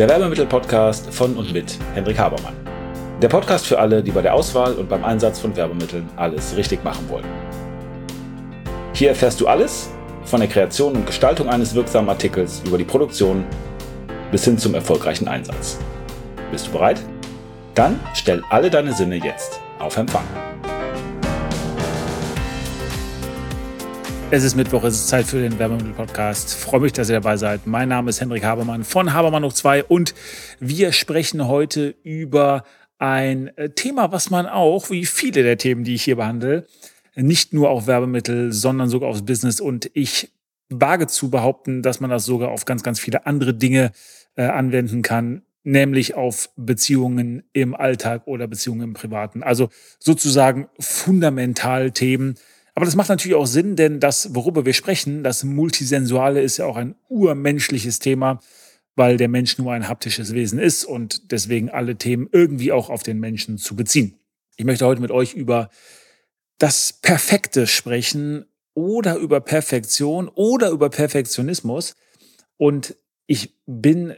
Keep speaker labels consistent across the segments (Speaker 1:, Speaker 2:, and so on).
Speaker 1: der Werbemittel-Podcast von und mit Hendrik Habermann. Der Podcast für alle, die bei der Auswahl und beim Einsatz von Werbemitteln alles richtig machen wollen. Hier erfährst du alles von der Kreation und Gestaltung eines wirksamen Artikels über die Produktion bis hin zum erfolgreichen Einsatz. Bist du bereit? Dann stell alle deine Sinne jetzt auf Empfang.
Speaker 2: Es ist Mittwoch, es ist Zeit für den Werbemittel-Podcast. Freue mich, dass ihr dabei seid. Mein Name ist Hendrik Habermann von Habermann hoch 2 und wir sprechen heute über ein äh, Thema, was man auch, wie viele der Themen, die ich hier behandle, nicht nur auf Werbemittel, sondern sogar aufs Business und ich wage zu behaupten, dass man das sogar auf ganz, ganz viele andere Dinge äh, anwenden kann, nämlich auf Beziehungen im Alltag oder Beziehungen im Privaten. Also sozusagen fundamental Themen, aber das macht natürlich auch Sinn, denn das, worüber wir sprechen, das Multisensuale ist ja auch ein urmenschliches Thema, weil der Mensch nur ein haptisches Wesen ist und deswegen alle Themen irgendwie auch auf den Menschen zu beziehen. Ich möchte heute mit euch über das Perfekte sprechen oder über Perfektion oder über Perfektionismus. Und ich bin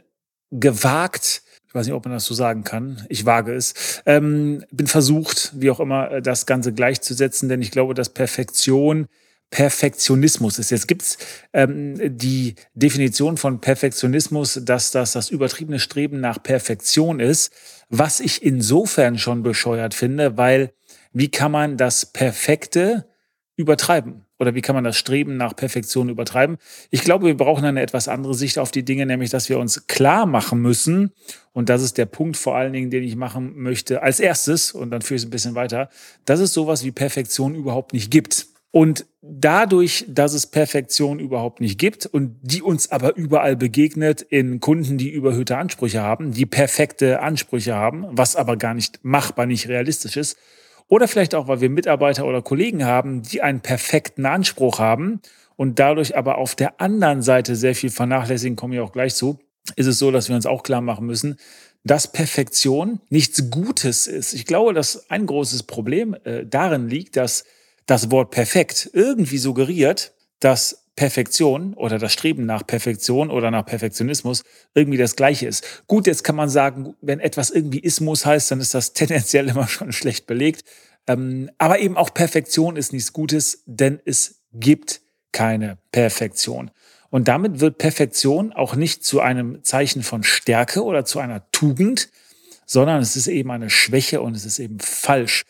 Speaker 2: gewagt, ich weiß nicht, ob man das so sagen kann, ich wage es, ähm, bin versucht, wie auch immer, äh, das Ganze gleichzusetzen, denn ich glaube, dass Perfektion Perfektionismus ist. Jetzt gibt's ähm, die Definition von Perfektionismus, dass das das übertriebene Streben nach Perfektion ist, was ich insofern schon bescheuert finde, weil wie kann man das Perfekte übertreiben? Oder wie kann man das Streben nach Perfektion übertreiben? Ich glaube, wir brauchen eine etwas andere Sicht auf die Dinge, nämlich, dass wir uns klar machen müssen, und das ist der Punkt vor allen Dingen, den ich machen möchte, als erstes, und dann führe ich es ein bisschen weiter, dass es sowas wie Perfektion überhaupt nicht gibt. Und dadurch, dass es Perfektion überhaupt nicht gibt und die uns aber überall begegnet in Kunden, die überhöhte Ansprüche haben, die perfekte Ansprüche haben, was aber gar nicht machbar, nicht realistisch ist, oder vielleicht auch, weil wir Mitarbeiter oder Kollegen haben, die einen perfekten Anspruch haben und dadurch aber auf der anderen Seite sehr viel vernachlässigen, komme ich auch gleich zu, ist es so, dass wir uns auch klar machen müssen, dass Perfektion nichts Gutes ist. Ich glaube, dass ein großes Problem äh, darin liegt, dass das Wort perfekt irgendwie suggeriert, dass Perfektion oder das Streben nach Perfektion oder nach Perfektionismus irgendwie das gleiche ist. Gut, jetzt kann man sagen, wenn etwas irgendwie Ismus heißt, dann ist das tendenziell immer schon schlecht belegt. Ähm, aber eben auch Perfektion ist nichts Gutes, denn es gibt keine Perfektion. Und damit wird Perfektion auch nicht zu einem Zeichen von Stärke oder zu einer Tugend, sondern es ist eben eine Schwäche und es ist eben falsch.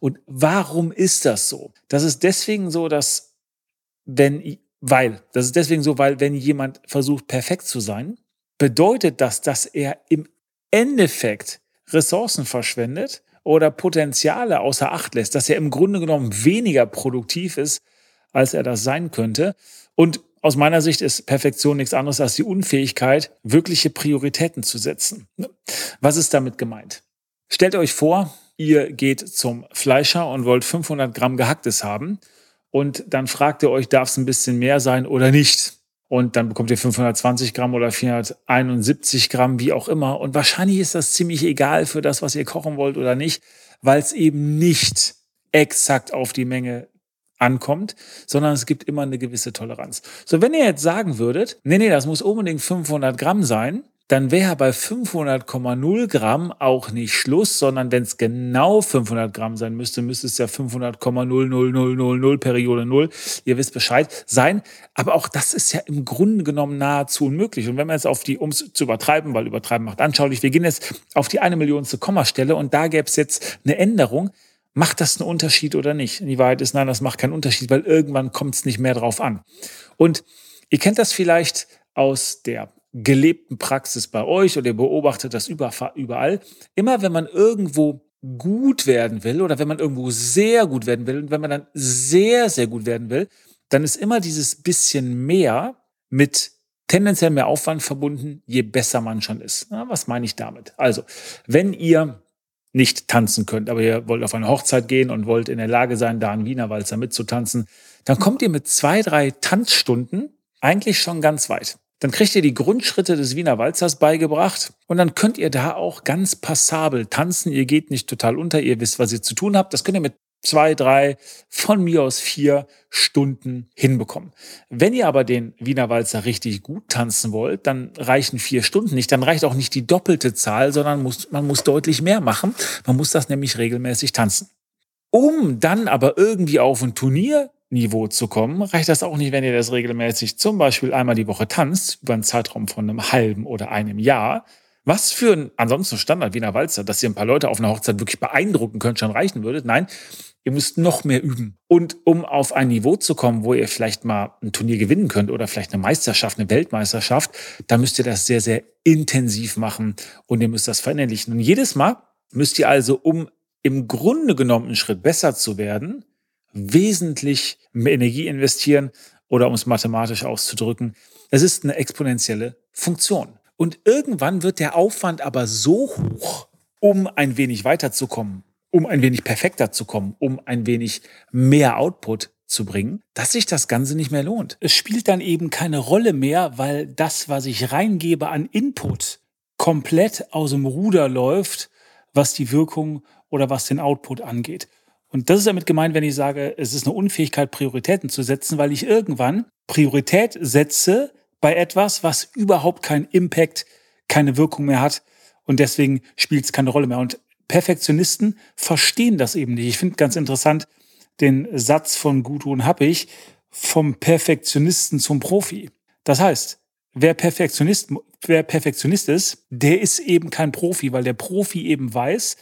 Speaker 2: Und warum ist das so? Das ist deswegen so, dass wenn weil, das ist deswegen so, weil wenn jemand versucht, perfekt zu sein, bedeutet das, dass er im Endeffekt Ressourcen verschwendet oder Potenziale außer Acht lässt, dass er im Grunde genommen weniger produktiv ist, als er das sein könnte. Und aus meiner Sicht ist Perfektion nichts anderes als die Unfähigkeit, wirkliche Prioritäten zu setzen. Was ist damit gemeint? Stellt euch vor, ihr geht zum Fleischer und wollt 500 Gramm Gehacktes haben und dann fragt ihr euch, darf es ein bisschen mehr sein oder nicht? Und dann bekommt ihr 520 Gramm oder 471 Gramm, wie auch immer. Und wahrscheinlich ist das ziemlich egal für das, was ihr kochen wollt oder nicht, weil es eben nicht exakt auf die Menge ankommt, sondern es gibt immer eine gewisse Toleranz. So, wenn ihr jetzt sagen würdet, nee, nee, das muss unbedingt 500 Gramm sein, dann wäre bei 500,0 Gramm auch nicht Schluss, sondern wenn es genau 500 Gramm sein müsste, müsste es ja 500,00000 Periode 0, ihr wisst Bescheid, sein. Aber auch das ist ja im Grunde genommen nahezu unmöglich. Und wenn man jetzt auf die, um es zu übertreiben, weil übertreiben macht anschaulich, wir gehen jetzt auf die eine Millionste Kommastelle und da gäbe es jetzt eine Änderung, Macht das einen Unterschied oder nicht? Die Wahrheit ist, nein, das macht keinen Unterschied, weil irgendwann kommt es nicht mehr drauf an. Und ihr kennt das vielleicht aus der gelebten Praxis bei euch oder ihr beobachtet das überall. Immer wenn man irgendwo gut werden will oder wenn man irgendwo sehr gut werden will und wenn man dann sehr, sehr gut werden will, dann ist immer dieses bisschen mehr mit tendenziell mehr Aufwand verbunden, je besser man schon ist. Na, was meine ich damit? Also, wenn ihr nicht tanzen könnt, aber ihr wollt auf eine Hochzeit gehen und wollt in der Lage sein, da einen Wiener Walzer mitzutanzen, dann kommt ihr mit zwei, drei Tanzstunden eigentlich schon ganz weit. Dann kriegt ihr die Grundschritte des Wiener Walzers beigebracht und dann könnt ihr da auch ganz passabel tanzen. Ihr geht nicht total unter, ihr wisst, was ihr zu tun habt. Das könnt ihr mit zwei, drei, von mir aus vier Stunden hinbekommen. Wenn ihr aber den Wiener Walzer richtig gut tanzen wollt, dann reichen vier Stunden nicht. Dann reicht auch nicht die doppelte Zahl, sondern muss, man muss deutlich mehr machen. Man muss das nämlich regelmäßig tanzen. Um dann aber irgendwie auf ein Turnierniveau zu kommen, reicht das auch nicht, wenn ihr das regelmäßig zum Beispiel einmal die Woche tanzt, über einen Zeitraum von einem halben oder einem Jahr. Was für ein ansonsten Standard Wiener Walzer, dass ihr ein paar Leute auf einer Hochzeit wirklich beeindrucken könnt, schon reichen würdet. Nein, Ihr müsst noch mehr üben. Und um auf ein Niveau zu kommen, wo ihr vielleicht mal ein Turnier gewinnen könnt oder vielleicht eine Meisterschaft, eine Weltmeisterschaft, da müsst ihr das sehr, sehr intensiv machen und ihr müsst das verinnerlichen. Und jedes Mal müsst ihr also, um im Grunde genommen einen Schritt besser zu werden, wesentlich mehr Energie investieren oder um es mathematisch auszudrücken, es ist eine exponentielle Funktion. Und irgendwann wird der Aufwand aber so hoch, um ein wenig weiterzukommen, um ein wenig perfekter zu kommen, um ein wenig mehr Output zu bringen, dass sich das Ganze nicht mehr lohnt. Es spielt dann eben keine Rolle mehr, weil das, was ich reingebe an Input, komplett aus dem Ruder läuft, was die Wirkung oder was den Output angeht. Und das ist damit gemeint, wenn ich sage, es ist eine Unfähigkeit, Prioritäten zu setzen, weil ich irgendwann Priorität setze bei etwas, was überhaupt keinen Impact, keine Wirkung mehr hat. Und deswegen spielt es keine Rolle mehr. Und Perfektionisten verstehen das eben nicht. Ich finde ganz interessant den Satz von Gudrun Happig, vom Perfektionisten zum Profi. Das heißt, wer Perfektionist, wer Perfektionist ist, der ist eben kein Profi, weil der Profi eben weiß,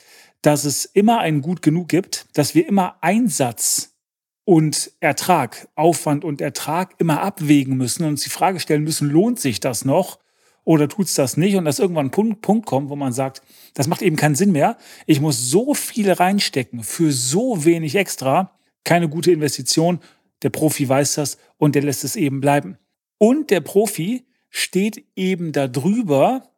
Speaker 2: dass es immer ein Gut genug gibt, dass wir immer Einsatz und Ertrag, Aufwand und Ertrag immer abwägen müssen und uns die Frage stellen müssen, lohnt sich das noch? oder tut's das nicht? Und dass irgendwann ein Punkt, Punkt kommt, wo man sagt, das macht eben keinen Sinn mehr. Ich muss so viel reinstecken für so wenig extra. Keine gute Investition. Der Profi weiß das und der lässt es eben bleiben. Und der Profi steht eben darüber,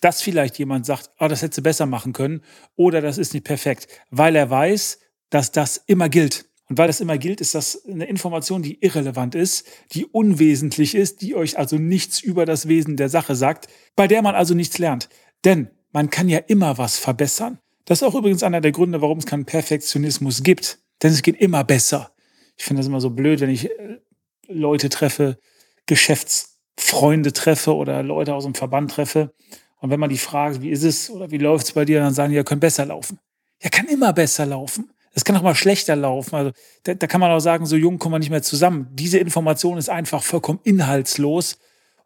Speaker 2: dass vielleicht jemand sagt, ah, das hätte du besser machen können oder das ist nicht perfekt, weil er weiß, dass das immer gilt. Und weil das immer gilt, ist das eine Information, die irrelevant ist, die unwesentlich ist, die euch also nichts über das Wesen der Sache sagt, bei der man also nichts lernt. Denn man kann ja immer was verbessern. Das ist auch übrigens einer der Gründe, warum es keinen Perfektionismus gibt. Denn es geht immer besser. Ich finde das immer so blöd, wenn ich äh, Leute treffe, Geschäftsfreunde treffe oder Leute aus dem Verband treffe. Und wenn man die fragt, wie ist es oder wie läuft es bei dir, dann sagen die, ja, können besser laufen. Ja, kann immer besser laufen. Es kann auch mal schlechter laufen. Also da, da kann man auch sagen, so jung kommen wir nicht mehr zusammen. Diese Information ist einfach vollkommen inhaltslos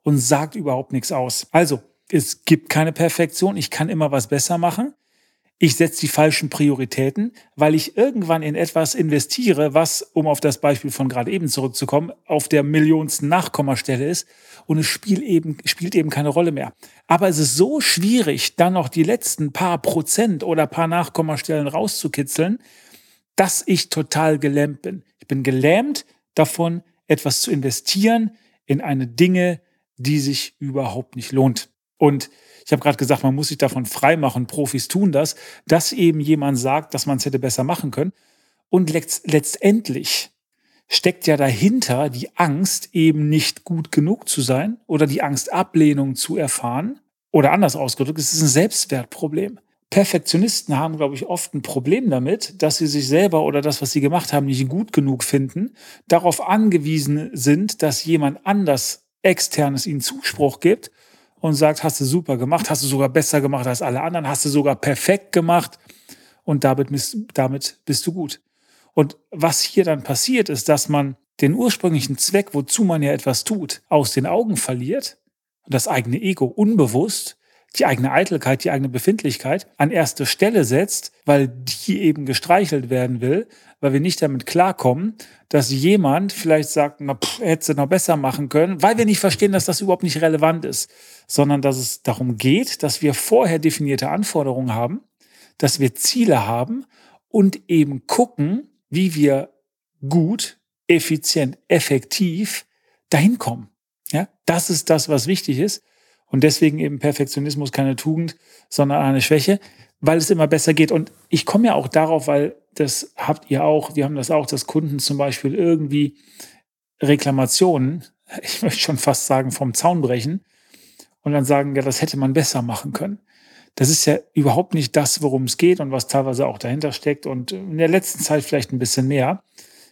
Speaker 2: und sagt überhaupt nichts aus. Also, es gibt keine Perfektion. Ich kann immer was besser machen ich setze die falschen Prioritäten, weil ich irgendwann in etwas investiere, was, um auf das Beispiel von gerade eben zurückzukommen, auf der millionsten Nachkommastelle ist und es spielt eben, spielt eben keine Rolle mehr. Aber es ist so schwierig, dann noch die letzten paar Prozent oder paar Nachkommastellen rauszukitzeln, dass ich total gelähmt bin. Ich bin gelähmt davon, etwas zu investieren in eine Dinge, die sich überhaupt nicht lohnt. Und ich habe gerade gesagt, man muss sich davon freimachen, Profis tun das, dass eben jemand sagt, dass man es hätte besser machen können. Und letztendlich steckt ja dahinter die Angst, eben nicht gut genug zu sein oder die Angst, Ablehnung zu erfahren. Oder anders ausgedrückt, es ist ein Selbstwertproblem. Perfektionisten haben, glaube ich, oft ein Problem damit, dass sie sich selber oder das, was sie gemacht haben, nicht gut genug finden, darauf angewiesen sind, dass jemand anders externes ihnen Zuspruch gibt und sagt, hast du super gemacht, hast du sogar besser gemacht als alle anderen, hast du sogar perfekt gemacht und damit bist, damit bist du gut. Und was hier dann passiert, ist, dass man den ursprünglichen Zweck, wozu man ja etwas tut, aus den Augen verliert und das eigene Ego unbewusst die eigene Eitelkeit, die eigene Befindlichkeit an erste Stelle setzt, weil die eben gestreichelt werden will, weil wir nicht damit klarkommen, dass jemand vielleicht sagt, na, pff, hätte sie noch besser machen können, weil wir nicht verstehen, dass das überhaupt nicht relevant ist, sondern dass es darum geht, dass wir vorher definierte Anforderungen haben, dass wir Ziele haben und eben gucken, wie wir gut, effizient, effektiv dahin kommen. Ja, das ist das, was wichtig ist. Und deswegen eben Perfektionismus keine Tugend, sondern eine Schwäche, weil es immer besser geht. Und ich komme ja auch darauf, weil das habt ihr auch, wir haben das auch, dass Kunden zum Beispiel irgendwie Reklamationen, ich möchte schon fast sagen, vom Zaun brechen und dann sagen, ja, das hätte man besser machen können. das ist ja überhaupt nicht das, worum es geht und was teilweise auch dahinter steckt und in der letzten Zeit vielleicht ein bisschen mehr,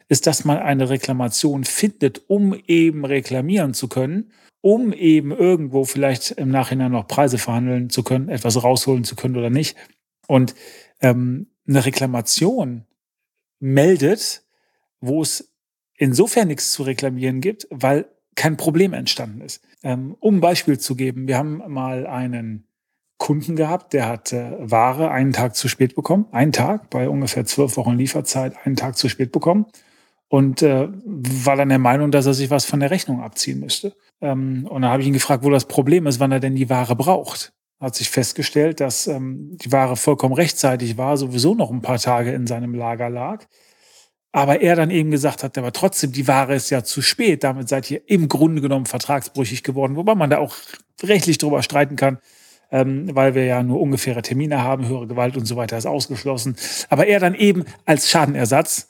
Speaker 2: ist, dass man eine Reklamation findet, um eben reklamieren zu können, um eben irgendwo vielleicht im Nachhinein noch Preise verhandeln zu können, etwas rausholen zu können oder nicht. Und ähm, eine Reklamation meldet, wo es insofern nichts zu reklamieren gibt, weil kein Problem entstanden ist. Ähm, um ein Beispiel zu geben, wir haben mal einen Kunden gehabt, der hat äh, Ware einen Tag zu spät bekommen, einen Tag bei ungefähr zwölf Wochen Lieferzeit, einen Tag zu spät bekommen und äh, war dann der Meinung, dass er sich was von der Rechnung abziehen müsste. Ähm, und dann habe ich ihn gefragt, wo das Problem ist, wann er denn die Ware braucht. Hat sich festgestellt, dass ähm, die Ware vollkommen rechtzeitig war, sowieso noch ein paar Tage in seinem Lager lag aber er dann eben gesagt hat, aber trotzdem, die Ware ist ja zu spät. Damit seid ihr im Grunde genommen vertragsbrüchig geworden, wobei man da auch rechtlich drüber streiten kann, ähm, weil wir ja nur ungefähre Termine haben, höhere Gewalt und so weiter ist ausgeschlossen. Aber er dann eben als Schadenersatz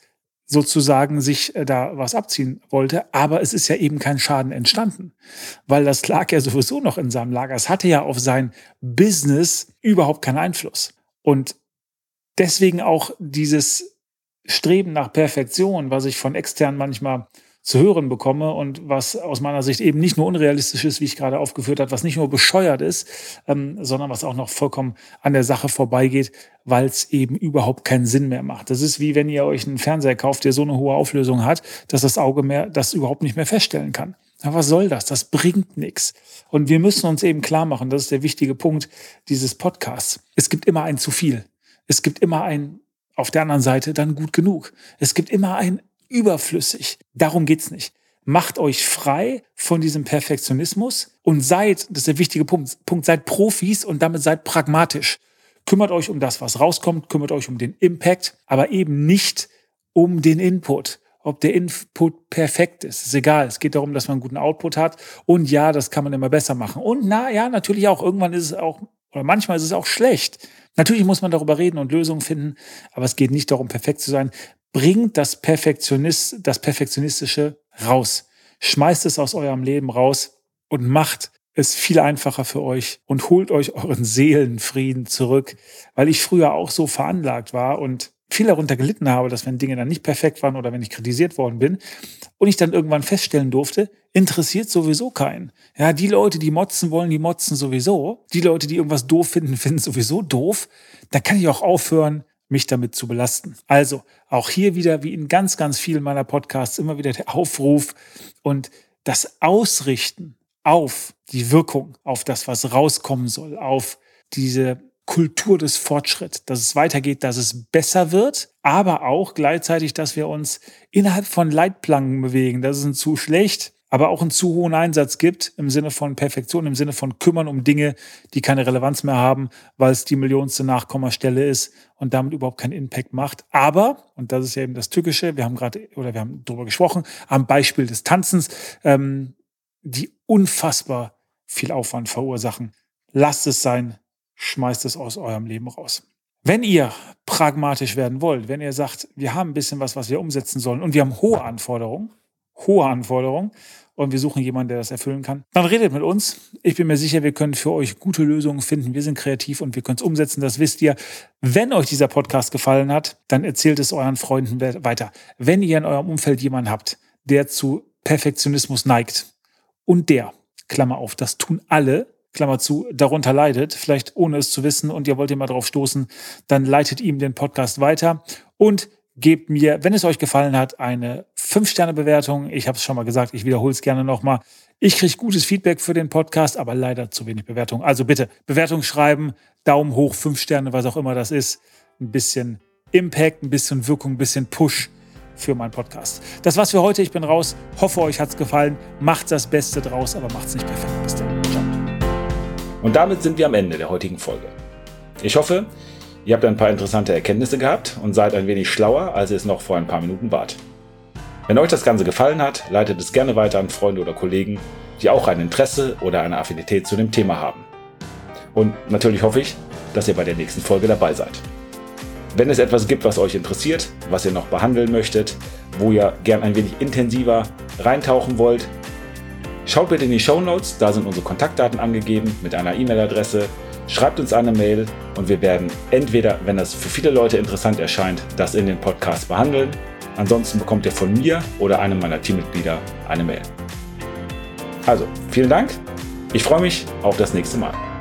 Speaker 2: sozusagen sich äh, da was abziehen wollte. Aber es ist ja eben kein Schaden entstanden, weil das lag ja sowieso noch in seinem Lager. Es hatte ja auf sein Business überhaupt keinen Einfluss. Und deswegen auch dieses Streben nach Perfektion, was ich von extern manchmal zu hören bekomme und was aus meiner Sicht eben nicht nur unrealistisch ist, wie ich gerade aufgeführt habe, was nicht nur bescheuert ist, ähm, sondern was auch noch vollkommen an der Sache vorbeigeht, weil es eben überhaupt keinen Sinn mehr macht. Das ist wie wenn ihr euch einen Fernseher kauft, der so eine hohe Auflösung hat, dass das Auge mehr das überhaupt nicht mehr feststellen kann. Ja, was soll das? Das bringt nichts. Und wir müssen uns eben klar machen, das ist der wichtige Punkt dieses Podcasts. Es gibt immer ein zu viel. Es gibt immer ein auf der anderen Seite dann gut genug. Es gibt immer ein überflüssig. Darum geht's nicht. Macht euch frei von diesem Perfektionismus und seid, das ist der wichtige Punkt, Punkt, seid Profis und damit seid pragmatisch. Kümmert euch um das, was rauskommt, kümmert euch um den Impact, aber eben nicht um den Input. Ob der Input perfekt ist, ist egal. Es geht darum, dass man einen guten Output hat. Und ja, das kann man immer besser machen. Und na ja, natürlich auch. Irgendwann ist es auch, oder manchmal ist es auch schlecht. Natürlich muss man darüber reden und Lösungen finden, aber es geht nicht darum, perfekt zu sein. Bringt das Perfektionist, das Perfektionistische raus. Schmeißt es aus eurem Leben raus und macht es viel einfacher für euch und holt euch euren Seelenfrieden zurück, weil ich früher auch so veranlagt war und viel darunter gelitten habe, dass wenn Dinge dann nicht perfekt waren oder wenn ich kritisiert worden bin und ich dann irgendwann feststellen durfte, interessiert sowieso keinen. Ja, die Leute, die motzen wollen, die motzen sowieso. Die Leute, die irgendwas doof finden, finden sowieso doof. Da kann ich auch aufhören, mich damit zu belasten. Also auch hier wieder, wie in ganz, ganz vielen meiner Podcasts, immer wieder der Aufruf und das Ausrichten auf die Wirkung, auf das, was rauskommen soll, auf diese Kultur des Fortschritts, dass es weitergeht, dass es besser wird, aber auch gleichzeitig, dass wir uns innerhalb von Leitplanken bewegen. Das ist ein zu schlecht, aber auch einen zu hohen Einsatz gibt im Sinne von Perfektion, im Sinne von kümmern um Dinge, die keine Relevanz mehr haben, weil es die millionste Nachkommastelle ist und damit überhaupt keinen Impact macht. Aber, und das ist ja eben das Tückische, wir haben gerade, oder wir haben darüber gesprochen, am Beispiel des Tanzens, ähm, die unfassbar viel Aufwand verursachen. Lasst es sein, schmeißt es aus eurem Leben raus. Wenn ihr pragmatisch werden wollt, wenn ihr sagt, wir haben ein bisschen was, was wir umsetzen sollen und wir haben hohe Anforderungen, hohe Anforderungen, und wir suchen jemanden, der das erfüllen kann. Dann redet mit uns. Ich bin mir sicher, wir können für euch gute Lösungen finden. Wir sind kreativ und wir können es umsetzen. Das wisst ihr. Wenn euch dieser Podcast gefallen hat, dann erzählt es euren Freunden weiter. Wenn ihr in eurem Umfeld jemanden habt, der zu Perfektionismus neigt und der, Klammer auf, das tun alle, Klammer zu, darunter leidet, vielleicht ohne es zu wissen und ihr wollt ihr mal drauf stoßen, dann leitet ihm den Podcast weiter und gebt mir, wenn es euch gefallen hat, eine 5-Sterne-Bewertung. Ich habe es schon mal gesagt, ich wiederhole es gerne nochmal. Ich kriege gutes Feedback für den Podcast, aber leider zu wenig Bewertung. Also bitte Bewertung schreiben, Daumen hoch, 5 Sterne, was auch immer das ist. Ein bisschen Impact, ein bisschen Wirkung, ein bisschen Push für meinen Podcast. Das war's für heute. Ich bin raus. Hoffe, euch hat's gefallen. Macht das Beste draus, aber macht's nicht perfekt. Bis dann. Ciao.
Speaker 1: Und damit sind wir am Ende der heutigen Folge. Ich hoffe, Ihr habt ein paar interessante Erkenntnisse gehabt und seid ein wenig schlauer, als ihr es noch vor ein paar Minuten wart. Wenn euch das Ganze gefallen hat, leitet es gerne weiter an Freunde oder Kollegen, die auch ein Interesse oder eine Affinität zu dem Thema haben. Und natürlich hoffe ich, dass ihr bei der nächsten Folge dabei seid. Wenn es etwas gibt, was euch interessiert, was ihr noch behandeln möchtet, wo ihr gern ein wenig intensiver reintauchen wollt, schaut bitte in die Show Notes, da sind unsere Kontaktdaten angegeben mit einer E-Mail-Adresse schreibt uns eine Mail und wir werden entweder, wenn das für viele Leute interessant erscheint, das in den Podcast behandeln. Ansonsten bekommt ihr von mir oder einem meiner Teammitglieder eine Mail. Also, vielen Dank. Ich freue mich auf das nächste Mal.